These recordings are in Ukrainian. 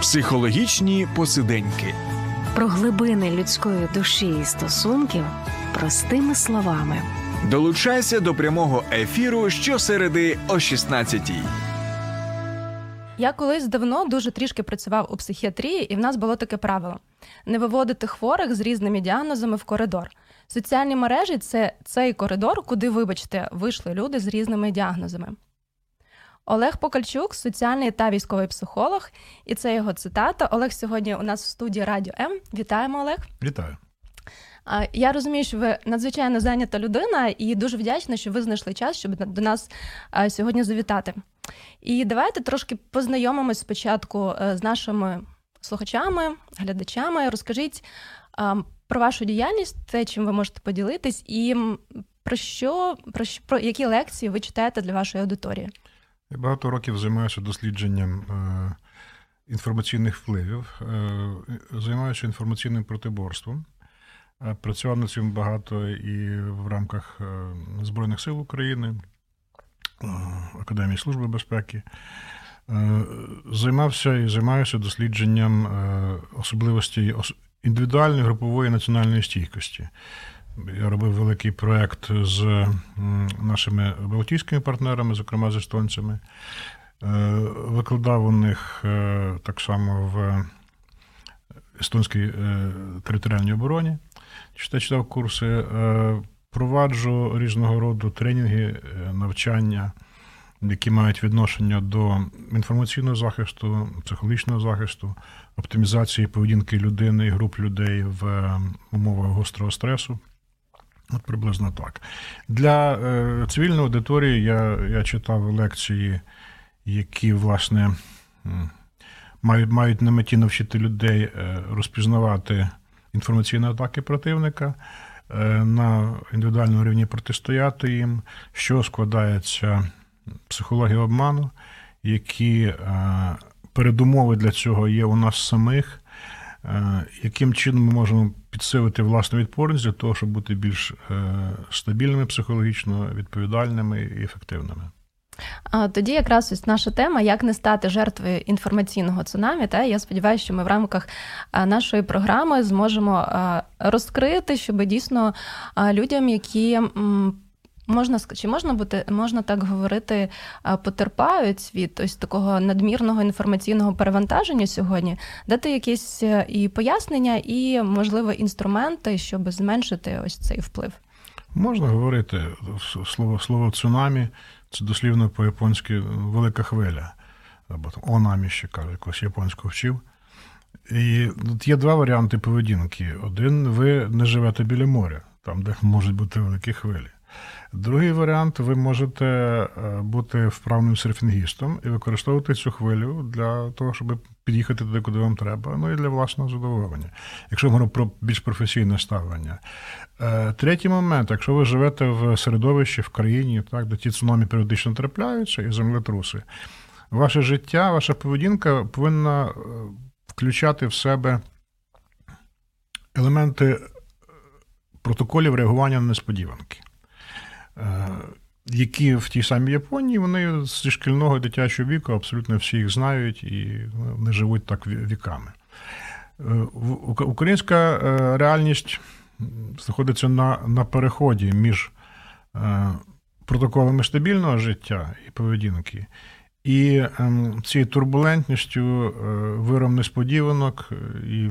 Психологічні посиденьки. Про глибини людської душі і стосунків простими словами. Долучайся до прямого ефіру щосереди о 16-й. Я колись давно дуже трішки працював у психіатрії, і в нас було таке правило: не виводити хворих з різними діагнозами в коридор. Соціальні мережі це цей коридор, куди, вибачте, вийшли люди з різними діагнозами. Олег Покальчук, соціальний та військовий психолог, і це його цитата. Олег сьогодні у нас в студії Радіо М. Вітаємо, Олег. Вітаю. Я розумію, що ви надзвичайно зайнята людина, і дуже вдячна, що ви знайшли час, щоб до нас сьогодні завітати. І давайте трошки познайомимось спочатку е, з нашими слухачами, глядачами. Розкажіть про вашу діяльність, те, чим ви можете поділитись, і про що, про що про які лекції ви читаєте для вашої аудиторії. Я багато років займаюся дослідженням е, інформаційних впливів, е, займаюся інформаційним протиборством. Е, Працював над цим багато і в рамках Збройних сил України, Академії Служби безпеки. Займався і займаюся дослідженням особливостей індивідуальної групової національної стійкості. Я робив великий проєкт з нашими балтійськими партнерами, зокрема з естонцями. Е, Викладав у них е, так само в естонській е, територіальній обороні. Читав, читав курси, проваджу різного роду тренінги, навчання, які мають відношення до інформаційного захисту, психологічного захисту, оптимізації поведінки людини і груп людей в умовах гострого стресу. От приблизно так. Для е, цивільної аудиторії я, я читав лекції, які, власне, мають, мають на меті навчити людей е, розпізнавати інформаційні атаки противника, е, на індивідуальному рівні протистояти їм, що складається психологія обману, які е, передумови для цього є у нас самих. Е, Яким чином ми можемо підсилити власну відпорність для того, щоб бути більш е, стабільними психологічно, відповідальними і ефективними? Тоді якраз ось наша тема як не стати жертвою інформаційного цунамі. Та я сподіваюся, що ми в рамках нашої програми зможемо розкрити, щоб дійсно людям, які. Можна чи можна бути, можна так говорити, потерпають від ось такого надмірного інформаційного перевантаження сьогодні, дати якісь е, і пояснення, і можливо інструменти, щоб зменшити ось цей вплив. Можна говорити слово, слово цунамі, це дослівно по-японськи велика хвиля, або там онамі ще кажуть, якось японську вчив. І тут є два варіанти поведінки. Один, ви не живете біля моря, там, де можуть бути великі хвилі. Другий варіант, ви можете е, бути вправним серфінгістом і використовувати цю хвилю для того, щоб під'їхати туди, куди вам треба, ну і для власного задоволення. Якщо ми говоримо про більш професійне ставлення. Е, Третій момент, якщо ви живете в середовищі, в країні, так, де ті цунамі періодично трапляються і землетруси, ваше життя, ваша поведінка повинна е, включати в себе елементи протоколів реагування на несподіванки. Е, які в тій самій Японії вони зі шкільного дитячого віку абсолютно всі їх знають і вони живуть так віками. Е, Українська е, реальність знаходиться на, на переході між протоколами стабільного життя і поведінки, і ем, цією турбулентністю, виром несподіванок і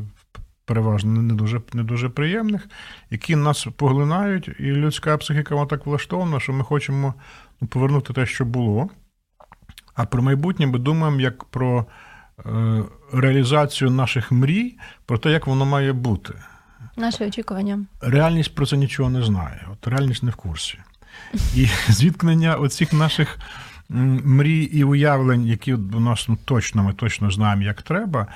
переважно не дуже, не дуже приємних, які нас поглинають, і людська психіка вона так влаштована, що ми хочемо ну, повернути те, що було. А про майбутнє ми думаємо як про е, реалізацію наших мрій, про те, як воно має бути. Наші очікування. Реальність про це нічого не знає. От реальність не в курсі. І зіткнення оцих наших мрій і уявлень, які у нас ну, точно, ми точно знаємо, як треба,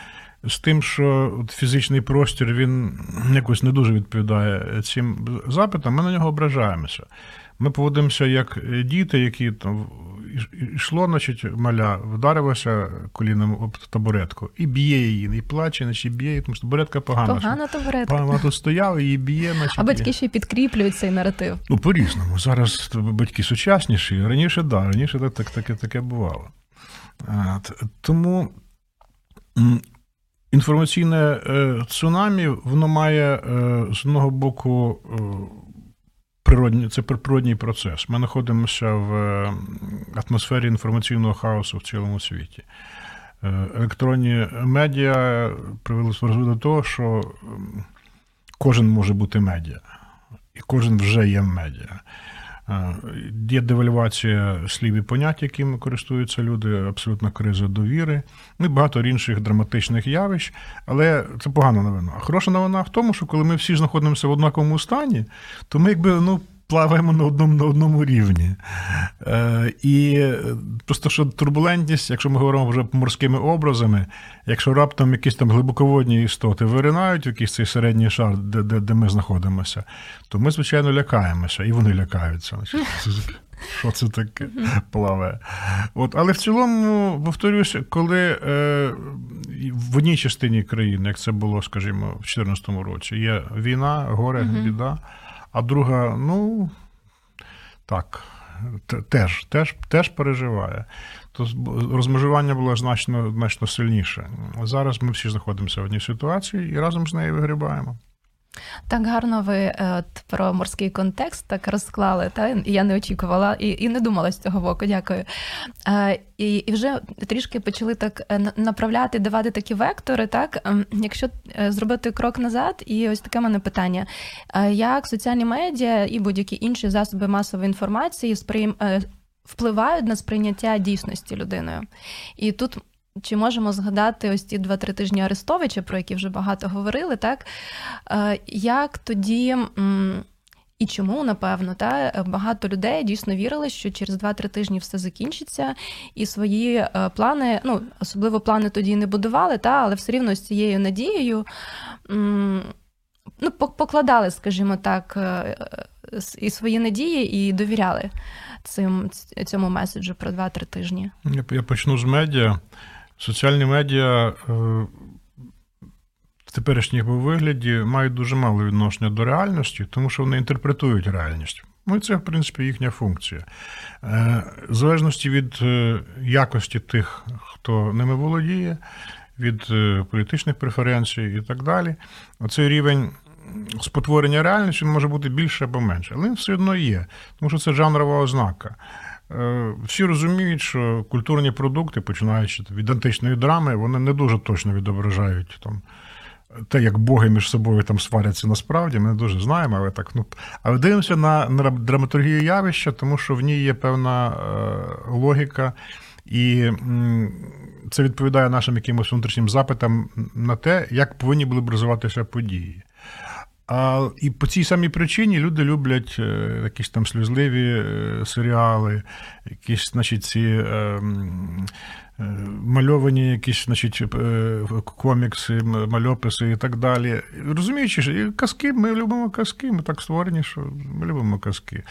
з тим, що фізичний простір він якось не дуже відповідає цим запитам, ми на нього ображаємося. Ми поводимося як діти, які там йшло, значить, маля, вдарилося коліном об табуретку і б'є її, і плаче, значить б'є, її, тому що табуретка погана. Погана табуретка. Вона тут стояла, її б'є, значить. А батьки ще й підкріплюють цей наратив. Ну, по-різному. Зараз батьки сучасніші. Раніше, да, раніше так, так, таке, таке бувало. Тому Інформаційне е, цунамі, воно має е, з одного боку е, природні, це природній процес. Ми знаходимося в атмосфері інформаційного хаосу в цілому світі. Електронні медіа привели до того, що кожен може бути медіа, і кожен вже є медіа. Е, Є девальвація слів і понять, якими користуються люди, абсолютна криза довіри, ну і багато інших драматичних явищ. Але це погана новина. А хороша новина в тому, що коли ми всі знаходимося в однаковому стані, то ми якби ну. Плаваємо на одному на одному рівні. Е, І просто що турбулентність, якщо ми говоримо вже морськими образами, якщо раптом якісь там глибоководні істоти виринають в якийсь цей середній шар, де де, де ми знаходимося, то ми, звичайно, лякаємося, і вони лякаються. Що це таке плаває? От, Але в цілому, повторюся, коли е, в одній частині країни, як це було, скажімо, в 2014 році, є війна, горе, біда. А друга, ну так, теж теж, теж переживає. То розмежування було значно значно сильніше. Зараз ми всі знаходимося в одній ситуації і разом з нею вигрібаємо. Так гарно ви е, от, про морський контекст так розклали, та я не очікувала і і не думала з цього боку. Дякую. Е, і і вже трішки почали так е, направляти, давати такі вектори. Так, ем, якщо зробити крок назад, і ось таке мене питання: як соціальні медіа і будь-які інші засоби масової інформації сприйм впливають на сприйняття дійсності людиною? І тут чи можемо згадати ось ті два-три тижні Арестовича, про які вже багато говорили, так? Е, як тоді. І чому, напевно, та багато людей дійсно вірили, що через 2-3 тижні все закінчиться, і свої е, плани, ну особливо плани тоді не будували, та але все рівно з цією надією ну, покладали, скажімо так, е, і свої надії, і довіряли цим цьому меседжу про 2-3 тижні. Я почну з медіа. Соціальні медіа е, в теперішньому вигляді мають дуже мало відношення до реальності, тому що вони інтерпретують реальність. Ну і це, в принципі, їхня функція. Е, в залежності від е, якості тих, хто ними володіє, від політичних преференцій і так далі, оцей рівень спотворення реальності може бути більше або менше. Але він все одно є, тому що це жанрова ознака. Е, всі розуміють, що культурні продукти, починаючи від античної драми, вони не дуже точно відображають там. Те, як боги між собою там сваряться насправді, ми не дуже знаємо, але так ну але дивимося на, на драматургію явища, тому що в ній є певна е, логіка, і м, це відповідає нашим якимось внутрішнім запитам на те, як повинні були б розвиватися події. А, І по цій самій причині люди люблять е, якісь там сльозливі е, серіали, якісь, значить, ці е, е, мальовані якісь, значить, комікси, мальописи і так далі. Розуміючи, що казки, ми любимо казки, ми так створені, що ми любимо казки.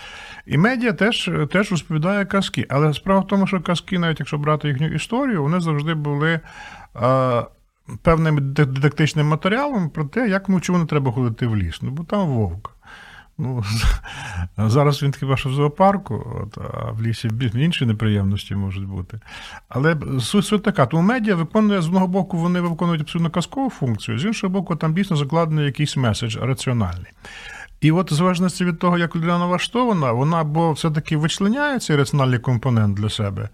І медіа теж теж розповідає казки. Але справа в тому, що казки, навіть якщо брати їхню історію, вони завжди були. Певним дидактичним матеріалом про те, як ну, чому не треба ходити в ліс. Ну, бо там вовк. Ну, Зараз він хіба що в зоопарку, от, а в лісі інші неприємності можуть бути. Але суть, суть така, тому медіа виконує з одного боку, вони виконують абсолютно казкову функцію, з іншого боку, там дійсно закладений якийсь меседж раціональний. І от, залежності від того, як людина налаштована, вона або все-таки вичленяє цей раціональний компонент для себе,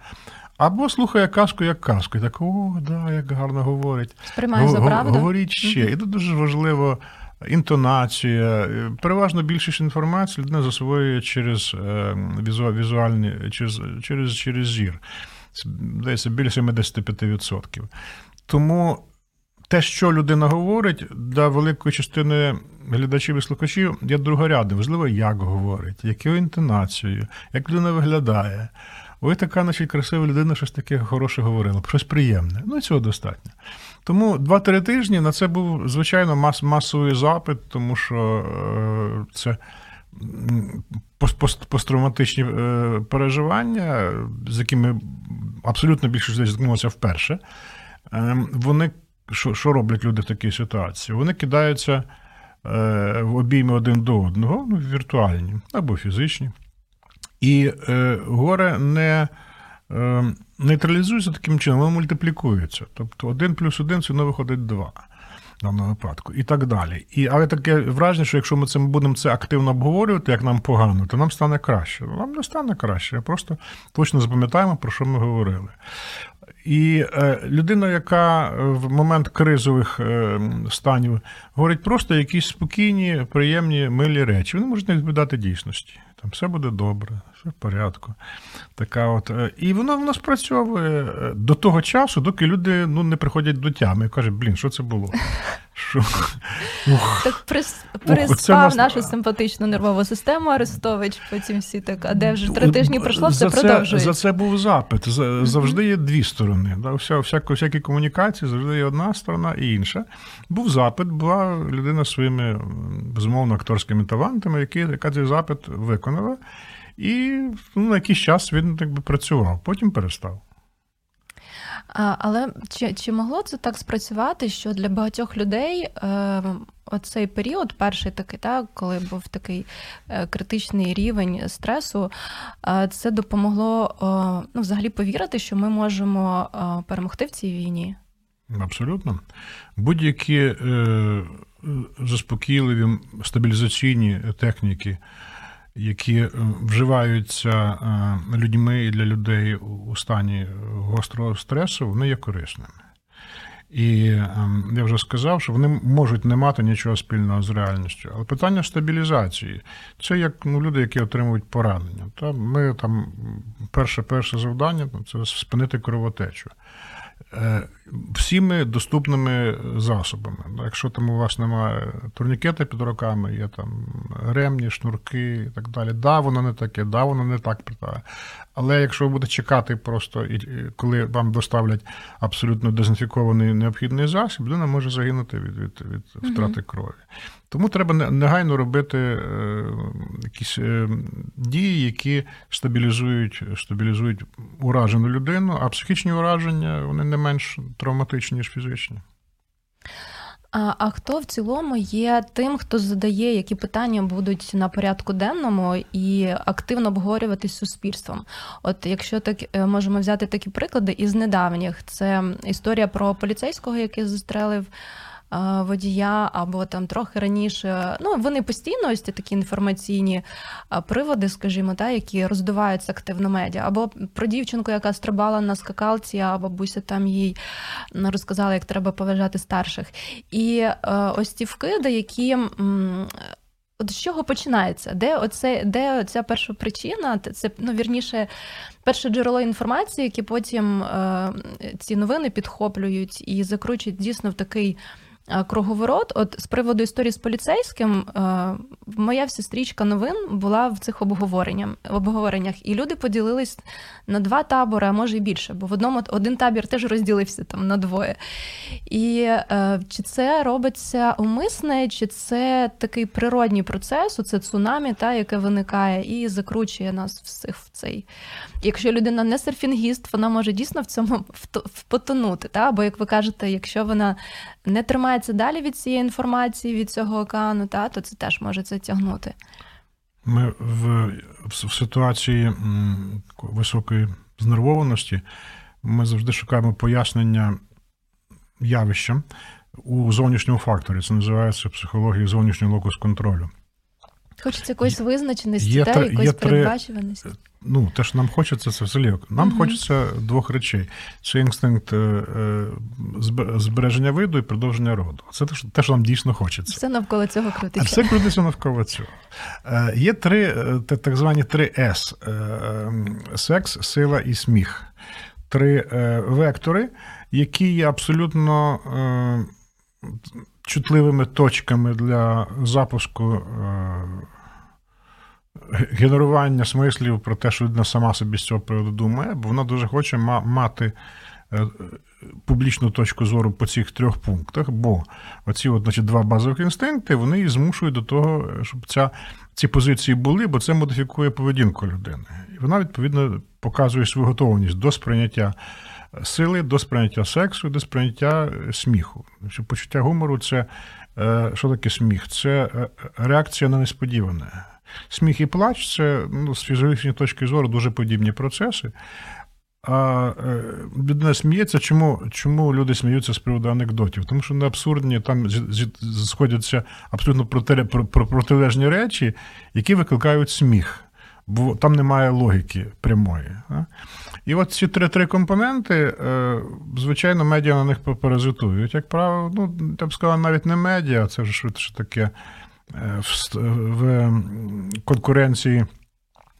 або слухає казку як казку. І так, о, да, як гарно говорить. Сприймає за правду. Говоріть ще. І тут дуже важливо інтонація. Переважно більшість інформації людина засвоює через е, візуальні, через, через, через зір. Здається, біля 75%. Тому. Те, що людина говорить, для великої частини глядачів і слухачів є другорядним. Важливо, як говорить, якою інтонацією, як людина виглядає. Ой, така значить, красива людина, щось таке хороше говорила, щось приємне. Ну і цього достатньо. Тому 2-3 тижні на це був, звичайно, мас- масовий запит, тому що е, це посттравматичні е, переживання, з якими абсолютно більше людей зіткнулося вперше. Е, вони що що роблять люди в такій ситуації? Вони кидаються е, в обійми один до одного, ну, віртуальні або фізичні. І е, горе не е, нейтралізуються таким чином, воно мультиплікується. Тобто один плюс один це виходить два в даному випадку, і так далі. І, Але таке враження, що якщо ми це будемо це активно обговорювати, як нам погано, то нам стане краще. Нам не стане краще. Просто точно запам'ятаємо, про що ми говорили. І е, людина, яка в момент кризових е, станів говорить просто якісь спокійні, приємні, милі речі, вони можуть не відповідати дійсності. Там все буде добре, все в порядку. Така от. е, І воно в нас спрацьовує е, до того часу, доки люди ну, не приходять до тями і кажуть, блін, що це було? Що? Ух. Так прис... приспав нас- нашу симпатичну нервову систему Арестович, потім всі так, а де вже три тижні пройшло, все продовжується. За це був запит. Завжди є дві сторони. Да? Вся, всяко, всякі комунікації завжди є одна сторона і інша. Був запит, була людина своїми безумовно акторськими талантами, які, яка цей запит виконала. І ну, на якийсь час він так би працював, потім перестав. А, але чи, чи могло це так спрацювати, що для багатьох людей е, оцей період, перший такий, так, коли був такий е, критичний рівень стресу, е, це допомогло е, ну, взагалі повірити, що ми можемо е, перемогти в цій війні? Абсолютно. Будь-які е, е, заспокійливі стабілізаційні техніки, які е, вживаються е, людьми і для людей у стані гострого стресу, вони є корисними. І е, я вже сказав, що вони можуть не мати нічого спільного з реальністю. Але питання стабілізації це як ну, люди, які отримують поранення. Та ми там перше, перше завдання це спинити кровотечу. Е, всіми доступними засобами. Ну, Якщо там у вас немає турнікета під руками, є там ремні, шнурки і так далі. Да, воно не таке, да, воно не так притає. Але якщо ви будете чекати просто, коли вам доставлять абсолютно дезінфікований необхідний засіб, людина може загинути від, від, від втрати крові. Тому треба негайно робити е, якісь е, дії, які стабілізують, стабілізують уражену людину, а психічні ураження вони не менш травматичні, ніж фізичні. А, а хто в цілому є тим, хто задає, які питання будуть на порядку денному і активно обговорюватись суспільством? От якщо так е, можемо взяти такі приклади із недавніх, це історія про поліцейського, який застрелив. Е, Водія або там трохи раніше, ну вони постійно ось такі інформаційні е, приводи, скажімо, та, які роздуваються активно медіа, або про дівчинку, яка стрибала на скакалці, а бабуся там їй розказала, як треба поважати старших. І е, ось ці вкиди, які. От з чого починається? Де оце, де ця перша причина? Це ну вірніше, перше джерело інформації, які потім е, ці новини підхоплюють і закручують дійсно в такий круговорот. От з приводу історії з поліцейським, е, моя вся стрічка новин була в цих обговореннях, обговореннях, і люди поділились на два табори, а може і більше, бо в одному один табір теж розділився там на двоє. І е, чи це робиться умисне, чи це такий природній процес, оце цунамі, та, яке виникає і закручує нас всіх в цей. Якщо людина не серфінгіст, вона може дійсно в цьому потонути. Та? Або, як ви кажете, якщо вона не тримається далі від цієї інформації, від цього океану, та, то це теж може це тягнути. Ми в, в, ситуації високої знервованості ми завжди шукаємо пояснення явищам у зовнішньому факторі. Це називається психологія зовнішнього локус контролю. Хочеться якоїсь визначеності, є та, три- якоїсь є три- передбачуваності. Ну, те, що нам хочеться, це взагалі. Нам Мгм. хочеться двох речей: це інстинкт е, е, збереження виду і продовження роду. Це те, що, те, що нам дійсно хочеться. Все навколо цього крутиться. все крутиться навколо цього. Е, Є три е, так звані три С: Е, секс, сила і сміх. Три е, вектори, які є абсолютно е, чутливими точками для запуску. е, Генерування смислів про те, що людина сама собі з цього приводу думає, бо вона дуже хоче мати е, публічну точку зору по цих трьох пунктах, бо оці от, значить, два базових інстинкти вони її змушують до того, щоб ця, ці позиції були, бо це модифікує поведінку людини. І вона, відповідно, показує свою готовність до сприйняття сили, до сприйняття сексу, до сприйняття е, сміху. Почуття гумору це е, що таке сміх? Це е, реакція на несподіване. Сміх і плач це ну, з фізіологічної точки зору дуже подібні процеси. А людина сміється, чому чому люди сміються з приводу анекдотів? Тому що вони абсурдні, там сходяться абсолютно проти, про, про, протилежні речі, які викликають сміх, бо там немає логіки прямої. І от ці три-три компоненти, е, звичайно, медіа на них паразитують. Як правило, ну, я б сказав, навіть не медіа, це ж швидше таке е, в конкуренції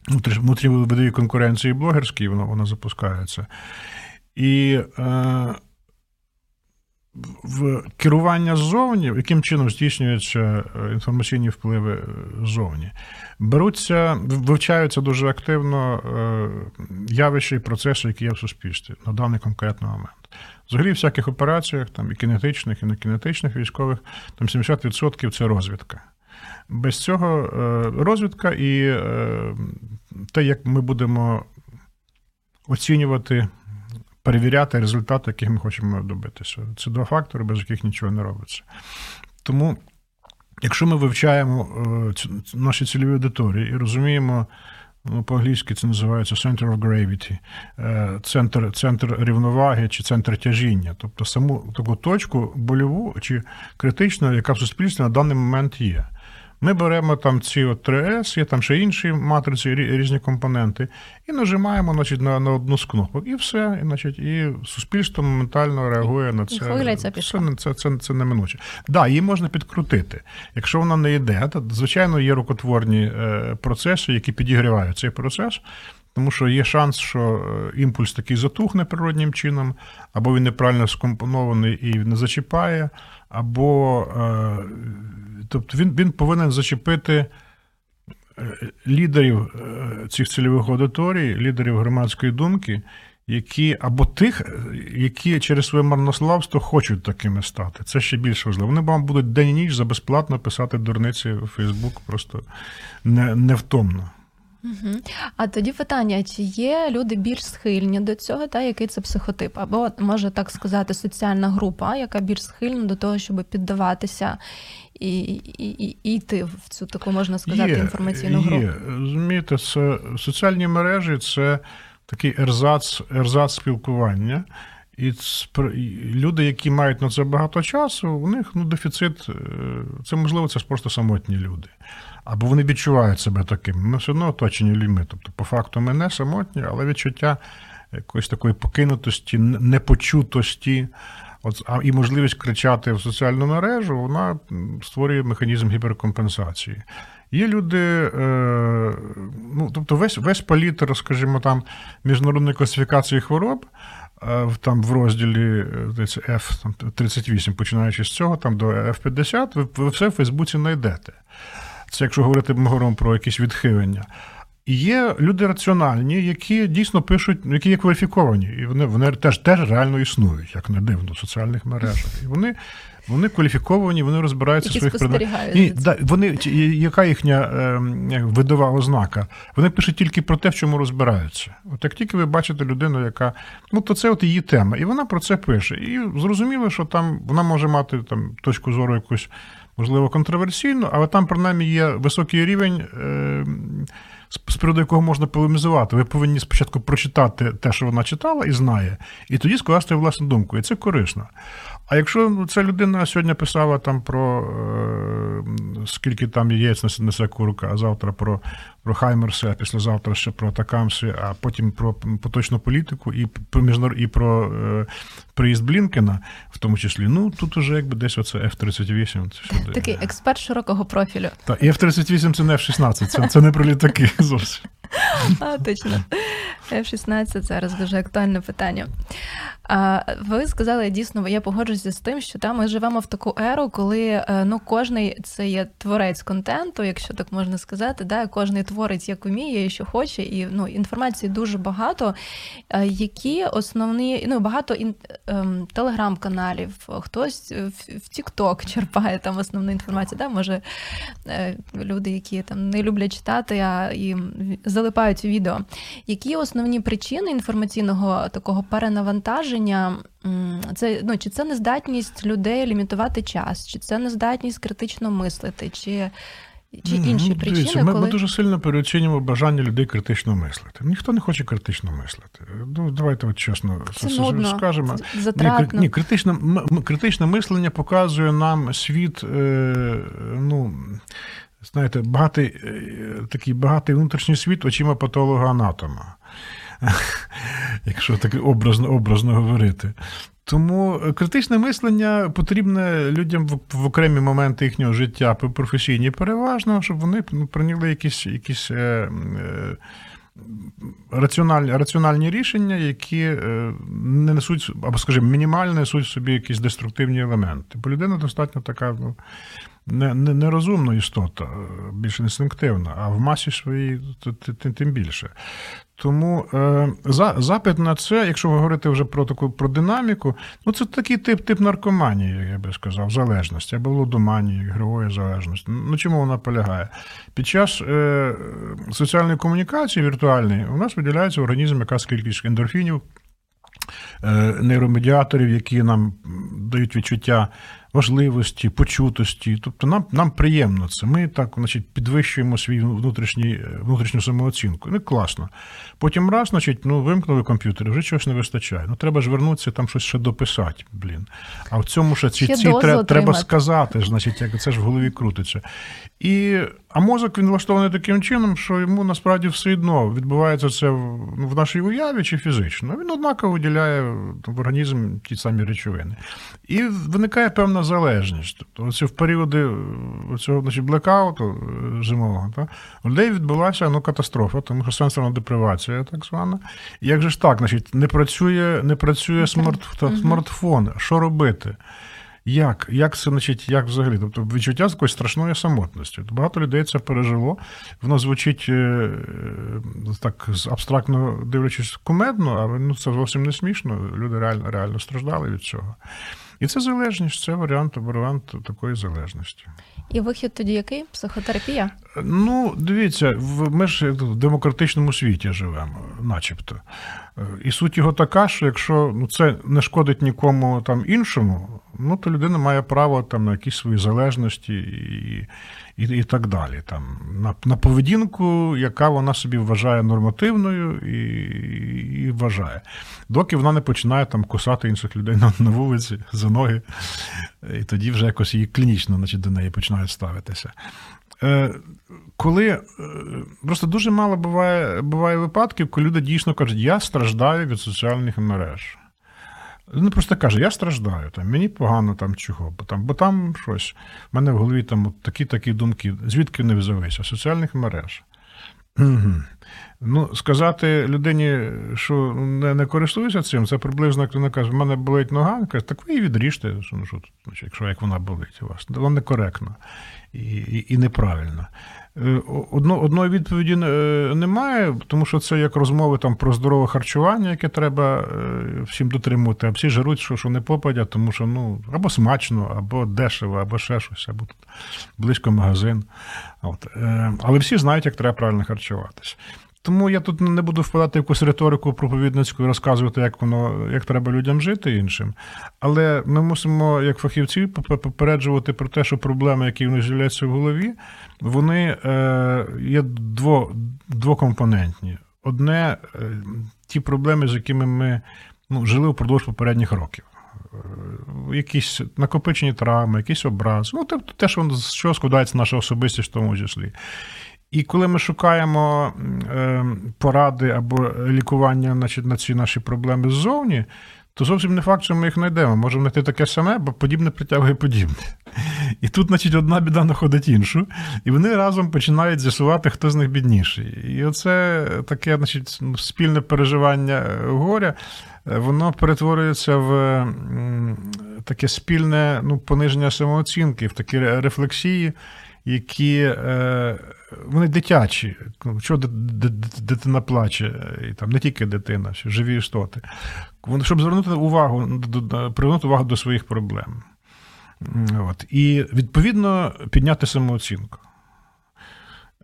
внутрішньовидовій конкуренції блогерській, вона вона запускається. І е, в керування ззовні, яким чином здійснюються е, інформаційні впливи е, ззовні, беруться, вивчаються дуже активно е, явища і процеси, які є в суспільстві на даний конкретний момент. Взагалі, в всяких операціях, там і кінетичних, і некінетичних військових, там 70% це розвідка. Без цього розвідка і те, як ми будемо оцінювати, перевіряти результати, яких ми хочемо добитися. Це два фактори, без яких нічого не робиться. Тому, якщо ми вивчаємо е, наші цільові аудиторії і розуміємо, ну, по-англійськи це називається center of gravity, е, центр центр рівноваги чи центр тяжіння, тобто саму таку точку больову чи критичну, яка в суспільстві на даний момент є. Ми беремо там ці от 3С, є там ще інші матриці, різні компоненти, і нажимаємо значить, на на одну з кнопок. І все. І значить, і суспільство моментально реагує на це. це, це, це, це, це неминуче. Так, да, її можна підкрутити. Якщо вона не йде, то звичайно є рукотворні е, процеси, які підігрівають цей процес. Тому що є шанс, що е, імпульс такий затухне природнім чином, або він неправильно скомпонований і не зачіпає, або е, тобто він він повинен зачепити е, лідерів е, цих цільових аудиторій, лідерів громадської думки, які або тих, які через своє марнославство хочуть такими стати. Це ще більше важливо. Вони вам будуть день і ніч за безплатно писати дурниці в Фейсбук просто невтомно. Угу. А тоді питання: чи є люди більш схильні до цього, та який це психотип? Або може так сказати, соціальна група, яка більш схильна до того, щоб піддаватися і і, і, і йти в цю таку, можна сказати, є, інформаційну групу? Є. Розумієте, це соціальні мережі це такий ерзац, ерзац спілкування. І люди, які мають на це багато часу, у них ну, дефіцит, е, це можливо, це просто самотні люди. Або вони відчувають себе такими. Ми все одно оточені людьми. Тобто, по факту, ми не самотні, але відчуття якоїсь такої покинутості, непочутості. От, а і можливість кричати в соціальну мережу, вона створює механізм гіперкомпенсації. Є люди, е, ну тобто весь весь палітр, скажімо, там міжнародної класифікації хвороб, е, там в розділі F38, починаючи з цього, там до F50, ви, ви все в Фейсбуці знайдете. Це якщо говорити ми говоримо про якісь відхилення. Є люди раціональні, які дійсно пишуть, які є кваліфіковані, і вони вони теж теж реально існують, як не дивно, в соціальних мережах. І вони вони кваліфіковані, вони розбираються в своїх предметах. І, да, вони, Яка їхня е, видова ознака? Вони пишуть тільки про те, в чому розбираються. От як тільки ви бачите людину, яка ну то це от її тема, і вона про це пише. І зрозуміло, що там вона може мати там точку зору якусь можливо, контроверсійно, але там, принаймні, є високий рівень, е, з приводу якого можна полемізувати. Ви повинні спочатку прочитати те, що вона читала і знає, і тоді скласти власну думку. І це корисно. А якщо ну, ця людина сьогодні писала там про е, скільки там яєць несе курка, а завтра про про Хаймерси, а післязавтра ще про Такамси, а потім про поточну політику і про міжнарод... і про е, приїзд Блінкена, в тому числі, ну тут уже якби десь оце F-38. Це Такий експерт широкого профілю. Так, і F-38 це не F-16, це, це не про літаки зовсім. А, Точно. F-16 зараз дуже актуальне питання. Ви сказали дійсно, я погоджуюся з тим, що там ми живемо в таку еру, коли е, ну кожний це є творець контенту, якщо так можна сказати, да, кожний творить як вміє і що хоче, і ну інформації дуже багато. Е, які основні ну багато ін, ем, телеграм-каналів, хтось в Тікток черпає там основну інформацію. Да, Може е, люди, які там не люблять читати, а і залипають відео. Які основні причини інформаційного такого перенавантаження? це ну, чи це нездатність людей лімітувати час, чи це нездатність критично мислити, чи чи інші ну, причини, дивіться, ми, коли ми дуже сильно переоцінюємо бажання людей критично мислити. Ніхто не хоче критично мислити. Ну, давайте от чесно це нудно, скажемо. Затратно. ні, критичне, м- м- критичне мислення показує нам світ, е, ну, знаєте, багатий, е, такий багатий внутрішній світ очима патолога-анатома. Якщо так образно, образно говорити. Тому критичне мислення потрібне людям в, окремі моменти їхнього життя професійні переважно, щоб вони ну, прийняли якісь, якісь е, е, раціональні, раціональні рішення, які е, не несуть, або, скажімо, мінімально несуть в собі якісь деструктивні елементи. Бо людина достатньо така ну, не, не, нерозумна істота, е, більш інстинктивна, а в масі своїй тим- більше. Тому е, за, запит на це, якщо говорити вже про таку про динаміку, ну це такий тип тип наркоманії, я би сказав, залежності, або лудоманії, ігрової залежності. Ну чому вона полягає? Під час е, соціальної комунікації віртуальної у нас виділяється в організм якась кількість ендорфінів, е, нейромедіаторів, які нам дають відчуття важливості, почутості. Тобто нам нам приємно це. Ми так значить, підвищуємо свій внутрішній, внутрішню самооцінку. Ну, класно. Потім раз, значить, ну, вимкнули комп'ютер, вже чогось не вистачає. Ну, треба ж вернутися, там щось ще дописати, блін. А в цьому ще ці, Ще ці треба, треба сказати, значить, як це ж в голові крутиться. І, а мозок він влаштований таким чином, що йому насправді все одно відбувається це в, ну, в нашій уяві чи фізично. Він однаково виділяє в організм ті самі речовини. І виникає певна залежність. Тобто, оце в періоди цього значить, блекауту е, зимового, та, у людей відбулася ну, катастрофа, тому що сенсорна депривація, так звана. І як же ж так, значить, не працює, не працює смарт, смартфон. Що робити? Як? Як це, значить, як взагалі? Тобто відчуття такої страшної самотності. Багато людей це пережило. Воно звучить е, е, так з- абстрактно дивлячись кумедно, але ну, це зовсім не смішно. Люди реально, реально страждали від цього. І це залежність, це варіант, варіант такої залежності. І вихід тоді який? Психотерапія? Ну, дивіться, ми ж в демократичному світі живемо, начебто. Е, І суть його така, що якщо ну, це не шкодить нікому там іншому, ну то людина має право там на якісь свої залежності і, і, і так далі. Там, на, на поведінку, яка вона собі вважає нормативною і, і вважає. Доки вона не починає там кусати інших людей на, на вулиці за ноги, і тоді вже якось її клінічно значить, до неї починають ставитися. Е, коли е, просто дуже мало буває, буває випадків, коли люди дійсно кажуть, я страждаю від соціальних мереж. Він просто каже, я страждаю, там, мені погано там чого, бо там, бо там щось. В мене в голові там такі-такі думки, звідки не взялися, соціальних мереж. Угу. Ну, сказати людині, що не, не користуюся цим, це приблизно, як вона каже, в мене болить нога, каже, так ви її відріжте, що, ну, що, якщо як вона болить у вас. Воно некоректно і, і, і неправильно. Е, Одно, одної відповіді е, немає, тому що це як розмови там про здорове харчування, яке треба е, всім дотримувати, а всі жаруть, що, що не попадя, тому що ну, або смачно, або дешево, або ще щось, або тут близько магазин. От. Але всі знають, як треба правильно харчуватись. Тому я тут не буду впадати в якусь риторику проповідницьку і розказувати, як воно, як треба людям жити іншим. Але ми мусимо, як фахівці, попереджувати про те, що проблеми, які в них з'являються в голові, вони е, є дво, двокомпонентні. Одне е, ті проблеми, з якими ми ну, жили впродовж попередніх років. Е, Якісь накопичені травми, якісь образи. Ну, тобто те, що з чого складається наша особистість в тому числі. І коли ми шукаємо е, поради або лікування значить, на ці наші проблеми ззовні, то зовсім не факт, що ми їх знайдемо. Можемо знайти таке саме, бо подібне притягує подібне. І тут, значить, одна біда знаходить іншу, і вони разом починають з'ясувати, хто з них бідніший. І оце таке, значить, спільне переживання горя, воно перетворюється в таке спільне ну, пониження самооцінки, в такі рефлексії, які е, вони дитячі. Чого дитина плаче, і там не тільки дитина, що живі істоти. Щоб звернути увагу, привернути увагу до своїх проблем. От. І відповідно підняти самооцінку.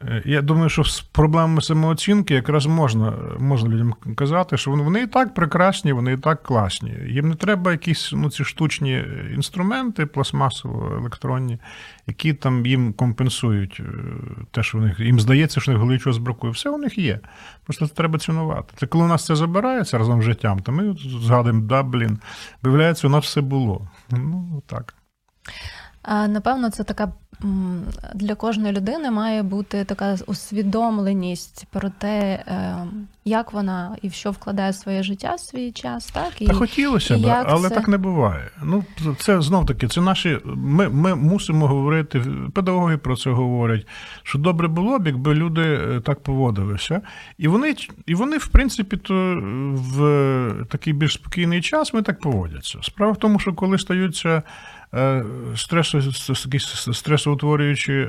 Е, я думаю, що з проблемами самооцінки якраз можна можна людям казати, що вони і так прекрасні, вони і так класні. Їм не треба якісь ну, ці штучні інструменти, пластмасово електронні, які там їм компенсують е, те, що в них їм здається, що в них голові чогось бракує. Все у них є. Просто це треба цінувати. Це коли у нас це забирається разом з життям, то ми згадуємо, да, блін, виявляється, у нас все було. Ну, так. Напевно, це така для кожної людини має бути така усвідомленість про те, е, як вона і в що вкладає своє життя, свій час, так і Та хотілося б, але це... так не буває. Ну це знов таки, це наші. Ми ми мусимо говорити. Педагоги про це говорять. Що добре було б, якби люди е, так поводилися, і вони, і вони, в принципі, то в такий більш спокійний час ми так поводяться. Справа в тому, що коли стаються. Е, стресоутворюючі е,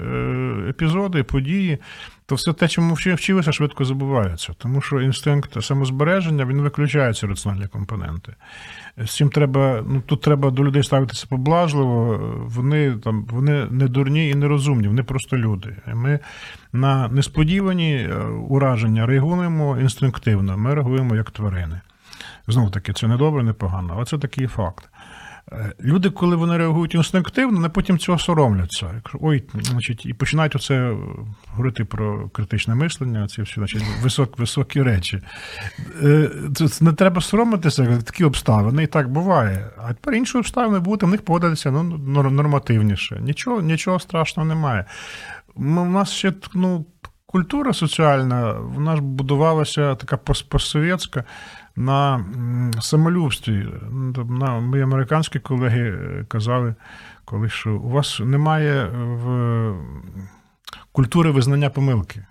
епізоди, події, то все те, чому вчилися, швидко забувається. Тому що інстинкт самозбереження він виключає ці раціональні компоненти. З цим треба, ну тут треба до людей ставитися поблажливо. Вони там вони не дурні і не розумні, вони просто люди. Ми на несподівані е, ураження реагуємо інстинктивно, ми реагуємо як тварини. Знову таки, це не добре, не погано, але це такий факт. Е, люди, коли вони реагують інстинктивно, вони потім цього соромляться. Ой, значить, І починають оце говорити про критичне мислення, ці всі значить, висок, високі речі. Е, не треба соромитися, такі обставини, і так буває. А тепер інші обставини будуть, в них поводитися ну, нормативніше. Нічого нічого страшного немає. У нас ще ну, культура соціальна, вона ж будувалася така постсовєтська, на самолюбстві. На Мої американські колеги е, казали, коли що у вас немає в культури визнання помилки.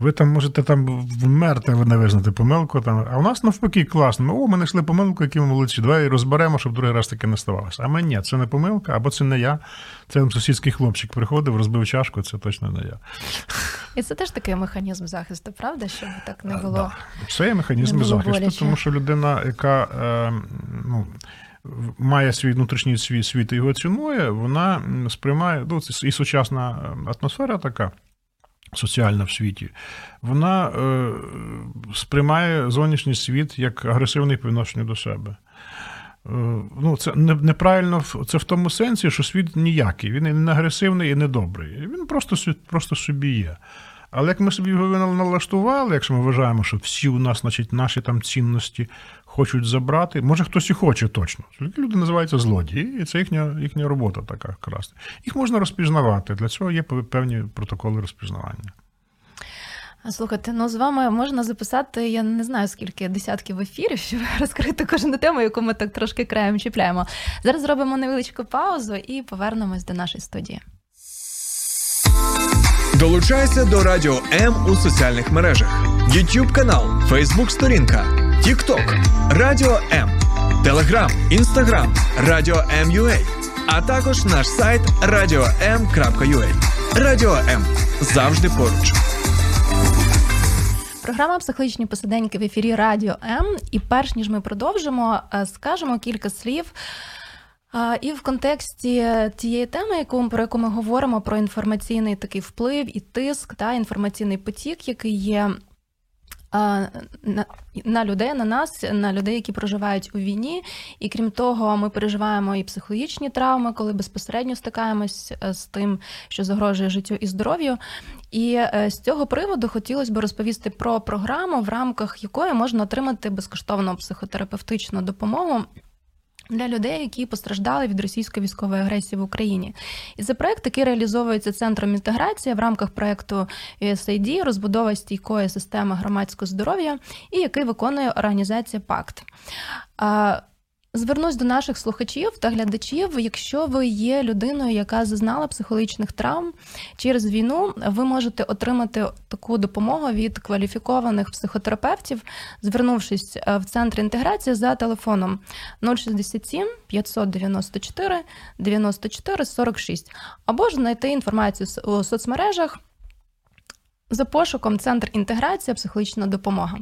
Ви там можете там вмерти, ви не визнати помилку. Там. А у нас навпаки класно. Ми, О, ми знайшли помилку, які ми молодці. Давай розберемо, щоб другий раз таке не ставалося. А ми ні, це не помилка, або це не я. Це сусідський хлопчик приходив, розбив чашку, це точно не я. І це теж такий механізм захисту, правда? Щоб так не було. Да. Це є механізм захисту, боляче. тому що людина, яка е, ну, має свій внутрішній свій світ і його цінує, вона сприймає ну, і сучасна атмосфера така соціальна в світі, вона е, сприймає зовнішній світ як агресивний по відношенню до себе. Е, ну, Це неправильно це в тому сенсі, що світ ніякий, він не агресивний і не добрий. Він просто просто собі є. Але як ми собі його налаштували, якщо ми вважаємо, що всі у нас, значить, наші там цінності хочуть забрати, може хтось і хоче точно. Люди називаються злодії, і це їхня їхня робота така красти. Їх можна розпізнавати. Для цього є певні протоколи розпізнавання. Слухайте, ну з вами можна записати, я не знаю скільки десятків ефірів, щоб розкрити кожну тему, яку ми так трошки краєм чіпляємо. Зараз зробимо невеличку паузу і повернемось до нашої студії. Долучайся до Радіо М у соціальних мережах: YouTube канал, Facebook сторінка, TikTok, Радіо М, Телеграм, Інстаграм, Радіо М.Ю.А. а також наш сайт radio.m.ua. Радіо М завжди поруч. Програма психологічні посиденьки в ефірі Радіо М. І перш ніж ми продовжимо, е, скажемо кілька слів. І в контексті тієї теми, яку про яку ми говоримо, про інформаційний такий вплив і тиск, та інформаційний потік, який є на, на людей, на нас, на людей, які проживають у війні. І крім того, ми переживаємо і психологічні травми, коли безпосередньо стикаємось е, з тим, що загрожує життю і здоров'ю. І е, з цього приводу хотілося б розповісти про програму, в рамках якої можна отримати безкоштовну психотерапевтичну допомогу для людей, які постраждали від російської військової агресії в Україні. І це проект, який реалізовується центром інтеграції в рамках проекту USAID, розбудова стійкої системи громадського здоров'я, і який виконує організація Пакт. Звернусь до наших слухачів та глядачів. Якщо ви є людиною, яка зазнала психологічних травм через війну, ви можете отримати таку допомогу від кваліфікованих психотерапевтів, звернувшись е, в центр інтеграції за телефоном 067 594 94 46, або ж знайти інформацію у соцмережах. За пошуком Центр інтеграція, психологічна допомога.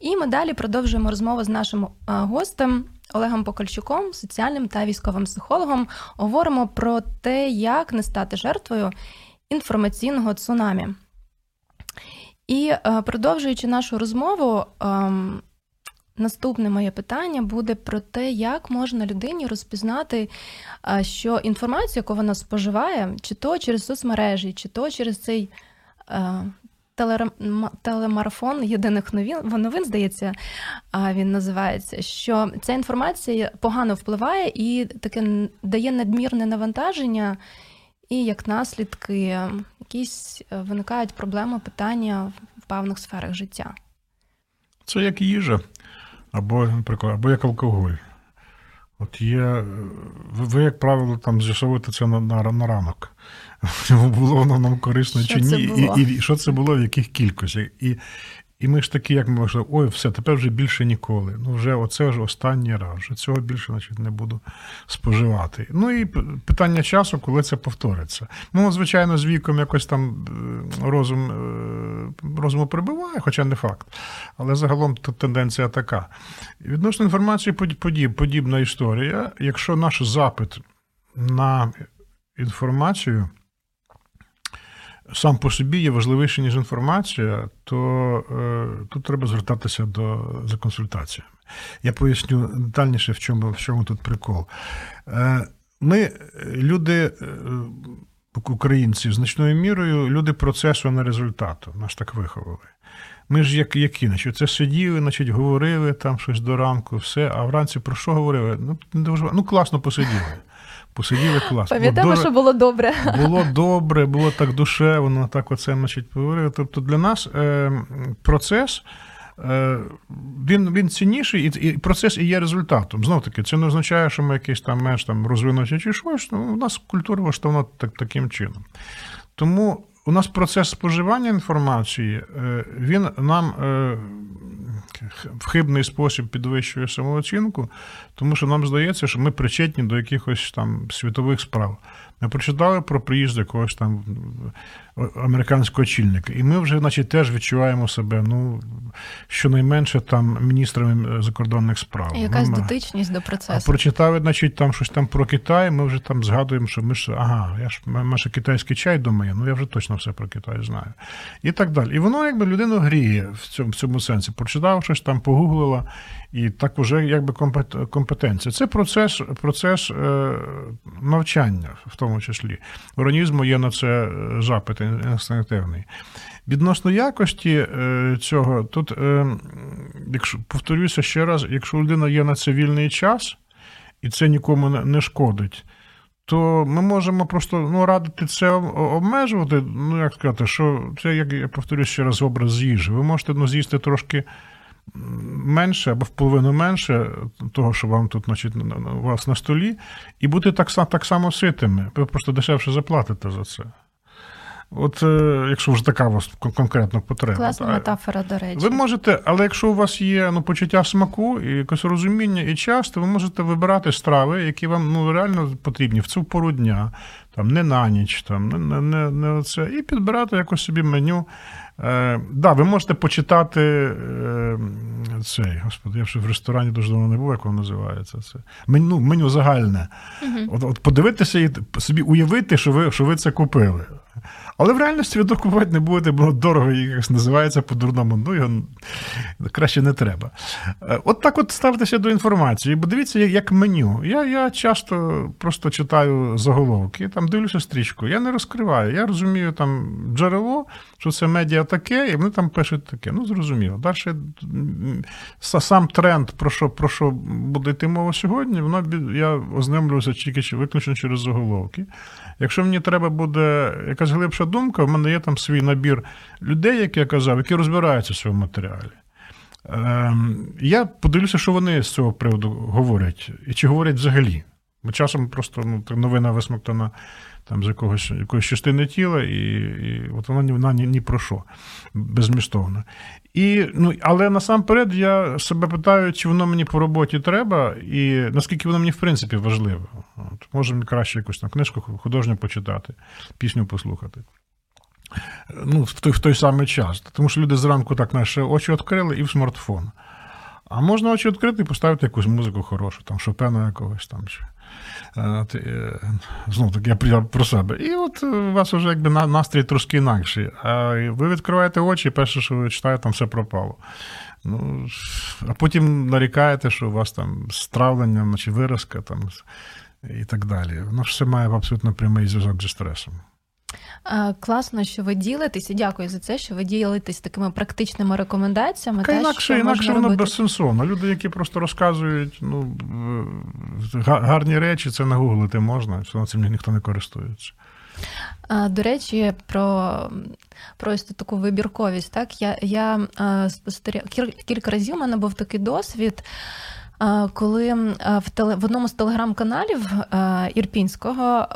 І ми далі продовжуємо розмову з нашим е, гостем Олегом Покольчуком, соціальним та військовим психологом. Говоримо про те, як не стати жертвою інформаційного цунамі. І е, продовжуючи нашу розмову, ем, наступне моє питання буде про те, як можна людині розпізнати, е, що інформацію, яку вона споживає, чи то через соцмережі, чи то через цей телемарафон єдиних новин, новин, здається, він називається, що ця інформація погано впливає і таке дає надмірне навантаження, і як наслідки якісь е, виникають проблеми, питання в певних сферах життя. Це як їжа, або, наприклад, або як алкоголь. От є, е, ви, як правило, там з'ясовуєте це на, на, на ранок. Було воно нам корисно Що чи ні. І, і, і що це було, в яких кількостях. І, і ми ж такі, як ми можемо, ой, все, тепер вже більше ніколи. Ну, вже оце вже останній раз, вже цього більше значить, не буду споживати. Ну і питання часу, коли це повториться. Ну, звичайно, з віком якось там е, розум, е, розуму прибуває, хоча не факт. Але загалом тут тенденція така. Відносно інформації подіб, подібна історія. Якщо наш запит на інформацію сам по собі є важливіший, ніж інформація, то е, тут треба звертатися до, за консультаціями. Я поясню детальніше, в чому, в чому тут прикол. Е, ми, е, люди, е, українці, значною мірою, люди процесу, а не результату. Нас так виховали. Ми ж як, які, значить, це сиділи, значить, говорили там щось до ранку, все, а вранці про що говорили? Ну, не дуже, ну класно посиділи. Посиділи класно. Пам'ятаємо, Було що було добре. було добре, було так душевно, так оце значить, поговорили. Тобто для нас е, процес. е, Він, він цінніший, і, і процес і є результатом. Знов таки, це не означає, що ми якісь там менш там розвинуті чи щось. Ну, у нас культура влаштована так, таким чином. Тому у нас процес споживання інформації, е, він нам е, в хибний спосіб підвищує самооцінку, тому що нам здається, що ми причетні до якихось там світових справ. Ми прочитали про приїзд якогось там американського очільника, і ми вже, значить, теж відчуваємо себе, ну, щонайменше там міністрами закордонних справ. Якась Ну, дотичність до а процесу. прочитали, значить, там щось там про Китай, ми вже там згадуємо, що ми ж, ага, я ж ще китайський чай дома є, ну я вже точно все про Китай знаю. І так далі. І воно якби людину гріє в цьому, в цьому сенсі. Прочитав щось там, погуглила, і так уже якби компетенція. Це процес, процес е, навчання, в тому числі. У організму є на це е, запит інстинктивний. Відносно якості е, цього, тут, е, якщо повторюся ще раз, якщо людина є на це вільний час, і це нікому не- шкодить, то ми можемо просто ну, радити це обмежувати. Ну, як сказати, що це, як я повторюю ще раз, образ їжі. Ви можете ну, з'їсти трошки менше або в половину менше того, що вам тут значить, на- на- у вас на столі, і бути так, так само ситими. Ви просто дешевше заплатите за це. От е, якщо вже така у вас кон- конкретна потреба. Класна метафора, до речі. ви можете, але якщо у вас є ну, почуття смаку і якесь розуміння і час, то ви можете вибирати страви, які вам ну, реально потрібні в цю пору дня, там, не на ніч, там, не, не, не, не оце, і підбирати якось собі меню. Е, да, ви можете почитати е, цей, господи, я вже в ресторані дуже давно не був, як воно називається. Це. Меню, меню загальне. От, от подивитися і собі уявити, що ви, що ви це купили. Але в реальності ви не будете, бо дорого якось називається по-дурному. Ну, його краще не треба. Е, От так от ставтеся до інформації, бо дивіться, як- меню. Я, я часто просто читаю заголовки, там дивлюся стрічку, я не розкриваю. Я розумію там джерело, що це медіа таке, і вони там пишуть таке. Ну, зрозуміло. Далі сам тренд, про що, про що буде йти мова сьогодні, воно я ознайомлюся тільки виключно через заголовки. Якщо мені треба буде якась глибша думка, в мене є там свій набір людей, як я казав, які розбираються в своєму матеріалі. Ем, я подивлюся, що вони з цього приводу говорять, і чи говорять взагалі. Бо часом просто ну, новина висмоктана там з якогось, якоїсь частини тіла, і, і от вона вона ні, ні про що, безмістовно. І, ну, але насамперед я себе питаю, чи воно мені по роботі треба, і наскільки воно мені в принципі важливо. От, може мені краще якусь там книжку художню почитати, пісню послухати. Ну, в той, в той самий час. Тому що люди зранку так наші очі відкрили і в смартфон. А можна очі відкрити і поставити якусь музику хорошу, там Шопена якогось там. чи Знову таки, я про себе. І от у вас вже якби настрій трошки інакший. А ви відкриваєте очі, і перше, що ви читаєте, там все пропало. Ну, А потім нарікаєте, що у вас там стравлення чи виразка там, і так далі. Воно все має абсолютно прямий зв'язок зі стресом. Класно, що ви ділитесь, і дякую за це, що ви ділитесь такими практичними рекомендаціями. Та, інакше що інакше воно безсенсовно. Люди, які просто розказують ну, гарні речі, це нагуглити можна, все цим ніхто не користується. До речі, про про ось таку вибірковість. Так, Я я спостерігала кілька разів у мене був такий досвід. Коли в теле в одному з телеграм-каналів Ірпінського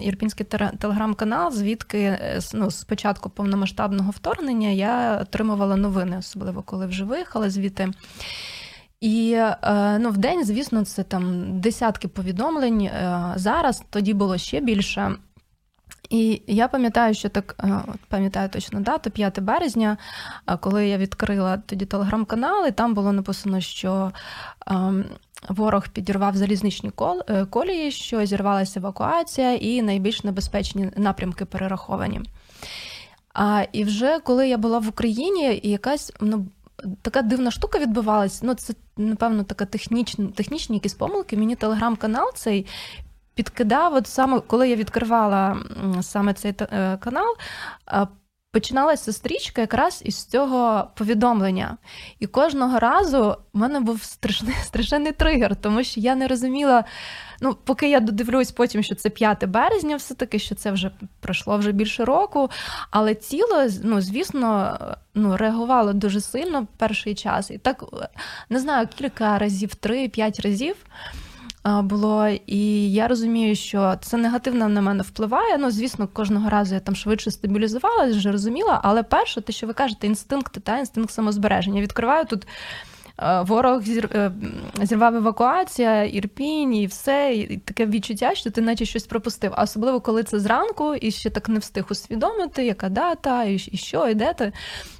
Ірпінський телеграм-канал, звідки е, ну, з початку повномасштабного вторгнення я отримувала новини, особливо коли вже виїхала звідти. І е, ну, в день, звісно, це там десятки повідомлень. Е, зараз тоді було ще більше. І я пам'ятаю, що так е, пам'ятаю точно дату, 5 березня, е, коли я відкрила тоді телеграм-канал, і там було написано, що ем, ворог підірвав залізничні е, колії, що зірвалася евакуація, і найбільш небезпечні напрямки перераховані. А і вже коли я була в Україні, і якась ну. Така дивна штука відбувалась. Ну, це, напевно, така технічна, технічні якісь помилки. Мені телеграм-канал цей підкидав, от саме коли я відкривала саме цей е, канал. Починалася стрічка якраз із цього повідомлення. І кожного разу в мене був страшний страшенний тригер, тому що я не розуміла. Ну, поки я додивлюсь потім, що це 5 березня, все-таки що це вже пройшло вже більше року. Але тіло, ну, звісно, ну, реагувало дуже сильно перший час. І так не знаю, кілька разів, три-п'ять разів було, і я розумію, що це негативно на мене впливає. Ну, звісно, кожного разу я там швидше стабілізувалася, вже розуміла. Але перше, те, що ви кажете, інстинкти та інстинкт самозбереження. Відкриваю тут ворог е, зірвав евакуація, ірпінь і все, і таке відчуття, що ти наче щось пропустив. А особливо, коли це зранку і ще так не встиг усвідомити, яка дата, і що, і де ти.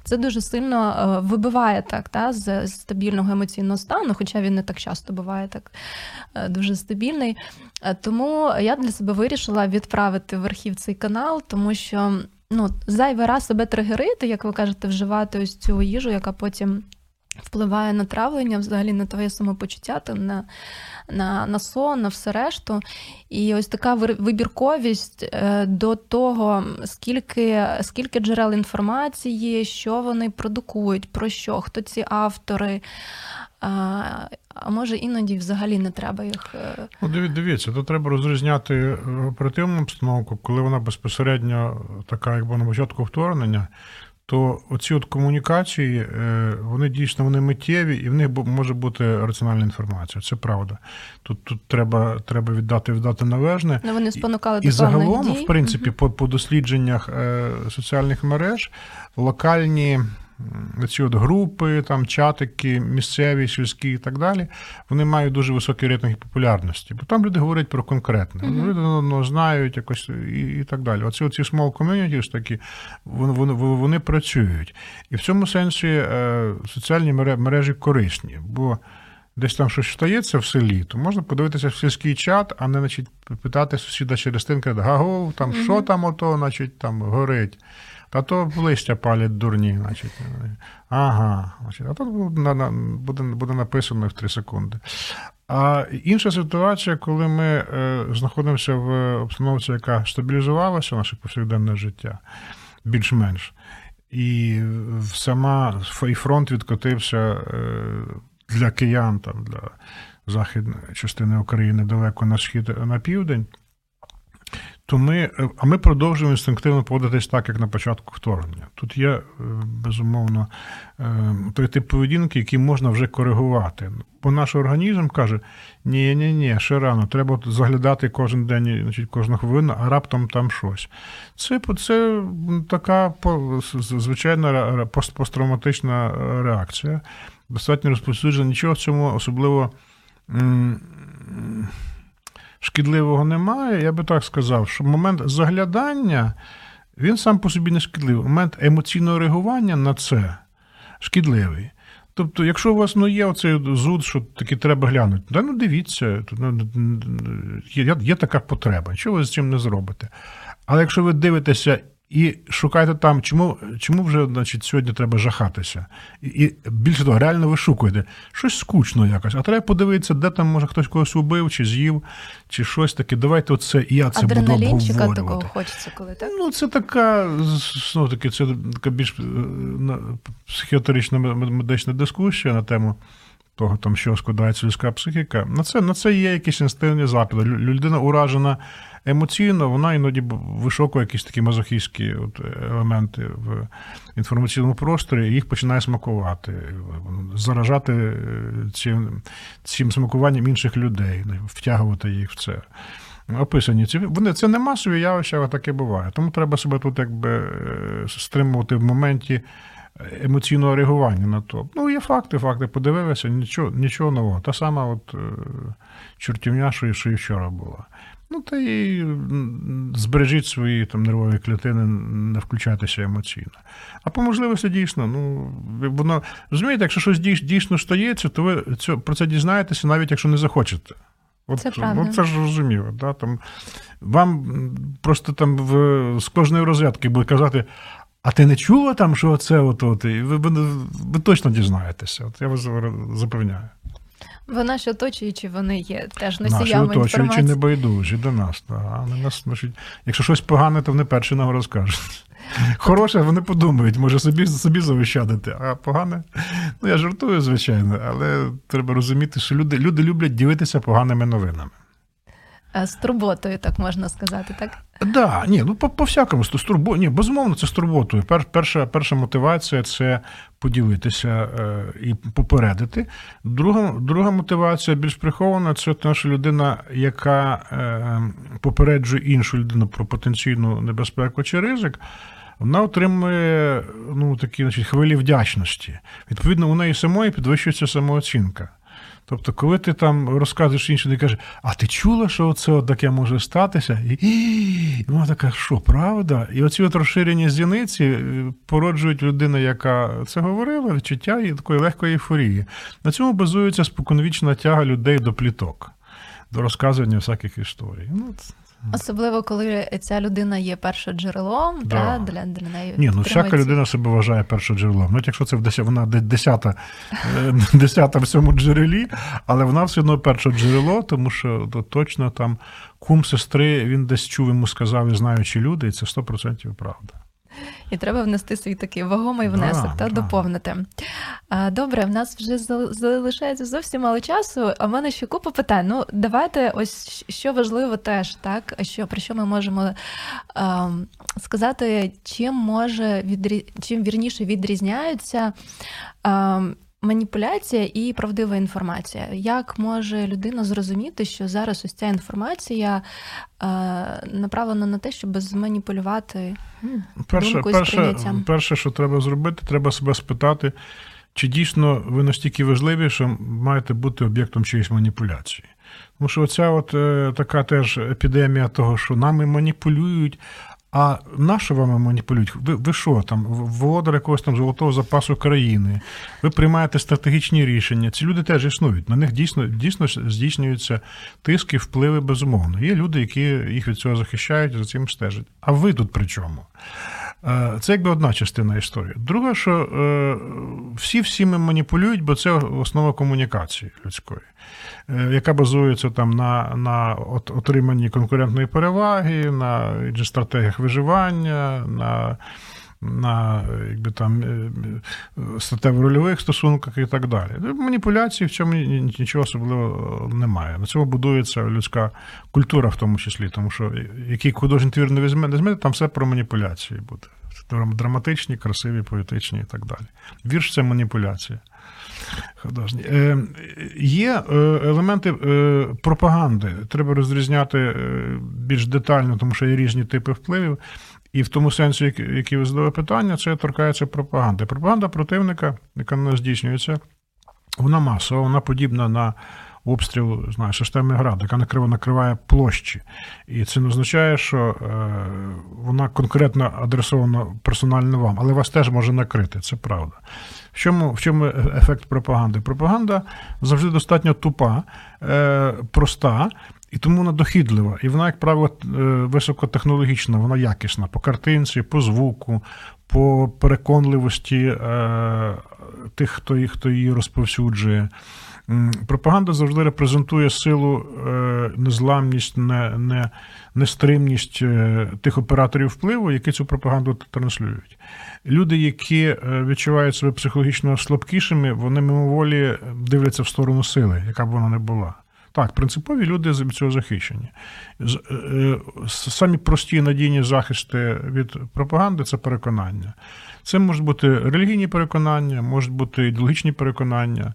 Це дуже сильно е, вибиває так, та, з стабільного емоційного стану, хоча він не так часто буває так дуже стабільний. Тому я для себе вирішила відправити в архів цей канал, тому що ну, зайвий раз себе тригерити, як ви кажете, вживати ось цю їжу, яка потім впливає на травлення, взагалі на твоє самопочуття, на на, на сон, на все решту. І ось така вибірковість е, до того, скільки скільки джерел інформації, що вони продукують, про що, хто ці автори. А може іноді взагалі не треба їх. Е, ну, Дивіться, тут треба розрізняти оперативну обстановку, коли вона безпосередньо така, якби на початку вторгнення то оці от комунікації, е, вони дійсно вони миттєві, і в них може бути раціональна інформація. Це правда. Тут тут треба треба віддати віддати належне. Ну, вони спонукали і, до і загалом, дій. в принципі, угу. по, по дослідженнях е, соціальних мереж локальні ці от групи, там чатики, місцеві, сільські і так далі, вони мають дуже високий рейтинг популярності. Бо там люди говорять про конкретне. Mm-hmm. Люди ну, знають якось і і так далі. Оці оці small communities такі, вони, вони, вони працюють. І в цьому сенсі е, соціальні мережі корисні. бо Десь там щось стається в селі, то можна подивитися в сільський чат, а не значить, питати сусіда через стінки, гагов, там mm-hmm. що там ото, значить, там горить. Та то листя палять дурні, значить. Ага, значить, а тут буде буде написано в 3 секунди. А інша ситуація, коли ми е, знаходимося в обстановці, яка стабілізувалася, наше повсякденне життя, більш-менш, і сама і фронт відкотився е, для киян, там, для західної частини України далеко на схід на південь то ми, е, а ми продовжуємо інстинктивно поводитись так, як на початку вторгнення. Тут є, е, безумовно, е, той тип поведінки, який можна вже коригувати. Бо наш організм каже: ні, ні, ні, ще рано, треба заглядати кожен день, значить, кожну хвилину, а раптом там щось. Це це така звичайна посттравматична реакція. Достатньо розповсюджена, нічого в цьому особливо шкідливого немає. Я би так сказав, що момент заглядання він сам по собі не шкідливий. Момент емоційного реагування на це шкідливий. Тобто, якщо у вас ну, є оцей зуд, що таки треба глянути, да, ну дивіться, ну, є, є така потреба, що ви з цим не зробите. Але якщо ви дивитеся і шукаєте там, чому чому вже значить, сьогодні треба жахатися. І, і більше того, реально вишукуєте щось скучно якось, а треба подивитися, де там може хтось когось убив, чи з'їв, чи щось таке. Давайте оце і я це буду обговорювати. такого хочеться, коли так? Ну, це така, ну, таки, це така більш е, психіатрична медична дискусія на тему. Того, там, що складається людська психіка, на це на це є якісь інстинктивні запити. Людина уражена емоційно вона іноді вишокує якісь такі мазохістські от елементи в інформаційному просторі, і їх починає смакувати, заражати е, цим, цим смакуванням інших людей, втягувати їх в це. Описані ці вони це не масові явища, але таке буває. Тому треба себе тут якби е, стримувати в моменті емоційного реагування на то. Ну, є факти, факти подивилися, нічого нічого нового. Та сама от е, чортівня, що і вчора була. Ну, та й збережіть свої там нервові клітини, не включайтеся емоційно. А по можливості дійсно, ну воно розумієте, якщо щось дійсно стається, то ви про це дізнаєтеся, навіть якщо не захочете. От, це правда. От це ж розуміло. Да? Там, Вам просто там в, з кожної розрядки буде казати. А ти не чула там, що це от, от і ви, ви, ви точно дізнаєтеся. От я вас запевняю. Бо наші оточуючі вони є теж носіями Наші оточуючі не байдужі до нас. Та. нас значить, Якщо щось погане, то вони перші нам розкажуть. Хороше, вони подумають, може собі собі завищадити, а погане. Ну я жартую, звичайно, але треба розуміти, що люди, люди люблять ділитися поганими новинами. З турботою, так можна сказати, так? Да, ні, ну по всякому з турбо... Ні, безумовно, це з турботою. Пер, перша перша мотивація це поділитися е, і попередити. Друга друга мотивація більш прихована це те, що людина, яка е, попереджує іншу людину про потенційну небезпеку чи ризик. Вона отримує ну, такі значить, хвилі вдячності. Відповідно, у неї самої підвищується самооцінка. Тобто, коли ти там розказуєш інше, ти кажеш, а ти чула, що це таке може статися? І, і вона така, що правда? І оці от розширені зіниці е, породжують людину, яка це говорила, відчуття і такої легкої ейфорії. На цьому базується споконвічна тяга людей до пліток, до розказування всяких історій. Ну, Особливо, коли ця людина є першоджерелом, да. та, для для неї. Ні, ну всяка людина себе вважає першоджерелом. Ну, якщо це в десять, вона десята е, десята в цьому джерелі, але вона все одно першоджерело, тому що то точно там кум сестри він десь чув, йому сказав, і знаючи люди, і це 100% правда. І треба внести свій такий вагомий внесок да, та да. доповнити. Добре, в нас вже залишається зовсім мало часу. А в мене ще купа питань. Ну, давайте, ось що важливо теж, так що про що ми можемо а, сказати, чим може відрі... чим вірніше відрізняються. А, Маніпуляція і правдива інформація. Як може людина зрозуміти, що зараз ось ця інформація е, направлена на те, щоб зманіпулювати перше, думкою перше, перше, що треба зробити, треба себе спитати, чи дійсно ви настільки важливі, що маєте бути об'єктом чиїсь маніпуляції. Тому що оця от е, така теж епідемія того, що нами маніпулюють, а на вами маніпулюють? Ви ви що там, володар якогось там золотого запасу країни? Ви приймаєте стратегічні рішення. Ці люди теж існують. На них дійсно дійсно здійснюються тиски, впливи безумовно. Є люди, які їх від цього захищають, за цим стежать. А ви тут при чому? Е, це якби одна частина історії. Друга, що е, всі всіми маніпулюють, бо це основа комунікації людської, е, яка базується там на на отриманні конкурентної переваги, на стратегіях виживання, на на якби там статево-рольових стосунках і так далі. Маніпуляції в цьому нічого особливого немає. На цьому будується людська культура, в тому числі, тому що який художній твір не візьме, не візьме, там все про маніпуляції буде. Драматичні, красиві, поетичні і так далі. Вірш це маніпуляція. Художні. Е, Є е, елементи е, пропаганди. Треба розрізняти е, більш детально, тому що є різні типи впливів. І в тому сенсі, який ви задали питання, це торкається пропаганди. Пропаганда противника, яка не здійснюється, вона масова, вона подібна на обстріл знаю, системи град, яка накриває, накриває площі. І це не означає, що е, вона конкретно адресована персонально вам, але вас теж може накрити, це правда. В чому в чому ефект пропаганди? Пропаганда завжди достатньо тупа, е, проста. І тому вона дохідлива. І вона, як правило, е, високотехнологічна, вона якісна по картинці, по звуку, по переконливості е, тих, хто її, хто її розповсюджує. Пропаганда завжди репрезентує силу, е, незламність, не, не, нестримність тих операторів впливу, які цю пропаганду транслюють. Люди, які відчувають себе психологічно слабкішими, вони мимоволі дивляться в сторону сили, яка б вона не була. Так, принципові люди від цього захищені. Самі прості надійні захисти від пропаганди це переконання. Це можуть бути релігійні переконання, можуть бути ідеологічні переконання,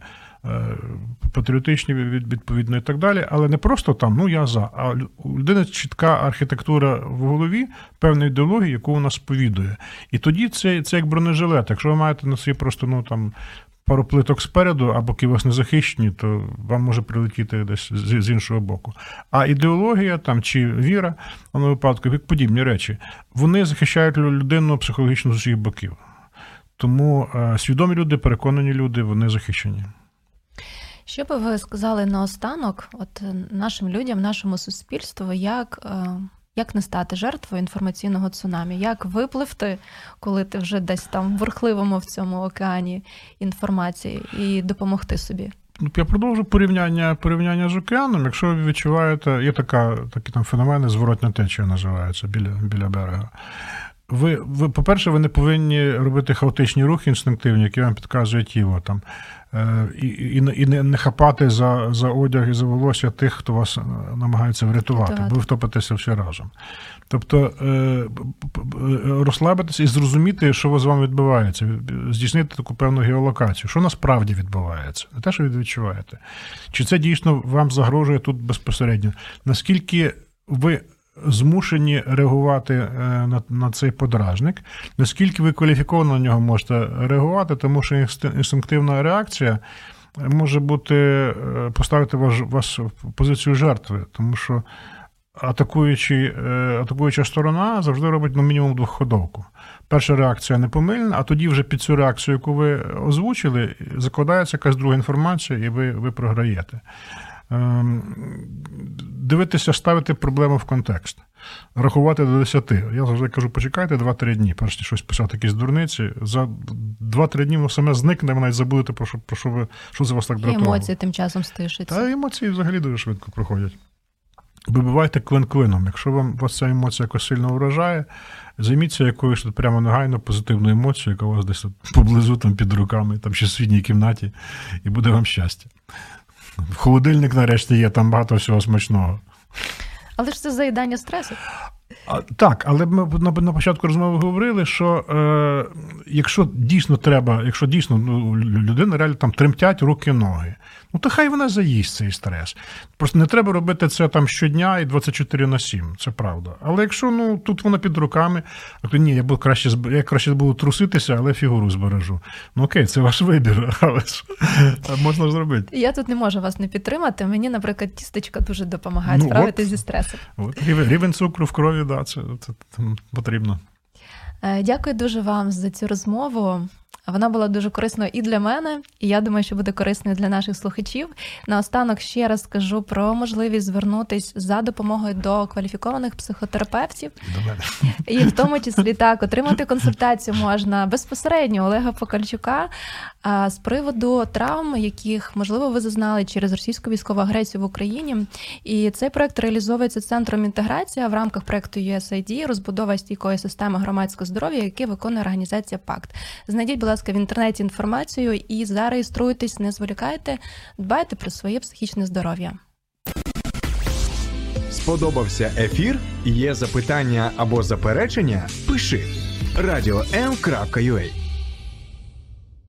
патріотичні відповідно і так далі. Але не просто там, ну я за, а у людини чітка архітектура в голові певної ідеології, яку вона сповідує. І тоді це це як бронежилет. Якщо ви маєте на собі просто ну там пару плиток спереду, а боки вас не захищені, то вам може прилетіти десь з, з іншого боку. А ідеологія там чи віра, в випадку, як подібні речі, вони захищають людину психологічно з усіх боків. Тому е, свідомі люди, переконані люди, вони захищені. Що би ви сказали наостанок, от нашим людям, нашому суспільству, як е, як не стати жертвою інформаційного цунамі? Як випливти, коли ти вже десь там в бурхливому в цьому океані інформації, і допомогти собі? Ну, я продовжу порівняння порівняння з океаном. Якщо ви відчуваєте, є така, такі там феномени, зворотня течія називається біля біля берега. Ви, ви, по-перше, ви не повинні робити хаотичні рухи інстинктивні, які вам підказує тіло. Там, е, І і, і не, не хапати за за одяг і за волосся тих, хто вас е, намагається врятувати, бо ви втопитеся всі разом. Тобто е, розслабитися і зрозуміти, що з вами відбувається, здійснити таку певну геолокацію, що насправді відбувається, не те, що ви відчуваєте. Чи це дійсно вам загрожує тут безпосередньо? Наскільки ви змушені реагувати е, на на цей подражник. Наскільки ви кваліфіковано на нього можете реагувати, тому що інстинктивна реакція може бути е, поставити вас, вас в позицію жертви, тому що атакуючи, е, атакуюча сторона завжди робить ну, мінімум двохходовку. Перша реакція непомильна, а тоді вже під цю реакцію, яку ви озвучили, закладається якась друга інформація, і ви, ви програєте. Ем, дивитися, ставити проблему в контекст, рахувати до 10. Я завжди кажу, почекайте 2-3 дні, перш ніж щось писати, якісь дурниці. За 2-3 дні воно саме зникне, ви навіть забудете, про що про що ви що це вас так дратувало. І емоції тим часом стишаться. Та емоції взагалі дуже швидко проходять. Вибивайте клин-клином. Якщо вам вас ця емоція якось сильно вражає, займіться якоюсь прямо негайно позитивною емоцією, яка у вас десь поблизу там під руками, там ще в світній кімнаті, і буде вам щастя. Холодильник нарешті є, там багато всього смачного. Але ж це заїдання стресу. А, Так, але ми на, на початку розмови говорили, що е, якщо дійсно треба, якщо дійсно ну, людина реально там тремтять руки ноги, ну то хай вона заїсть цей стрес. Просто не треба робити це там щодня і 24 на 7, це правда. Але якщо ну тут вона під руками, а то ні, я буду краще я краще буду труситися, але фігуру збережу. Ну окей, це ваш вибір, але ж можна зробити. Я тут не можу вас не підтримати. Мені, наприклад, тістечка дуже допомагають ну, справитися зі стресом. От, Рівень цукру в крові, да, це, це, це потрібно. Е, дякую дуже вам за цю розмову. Вона була дуже корисною і для мене, і я думаю, що буде корисною для наших слухачів. Наостанок ще раз скажу про можливість звернутися за допомогою до кваліфікованих психотерапевтів, до мене. і в тому числі так отримати консультацію можна безпосередньо Олега Покальчука з приводу травм, яких можливо ви зазнали через російську військову агресію в Україні. І цей проект реалізовується центром інтеграція в рамках проекту USAID, розбудова стійкої системи громадського здоров'я, яке виконує організація ПАКТ. Знайдіть, будь ласка, в інтернеті інформацію і зареєструйтесь, не зволікайте, дбайте про своє психічне здоров'я. Сподобався ефір? Є запитання або заперечення? Пиши радіом.ua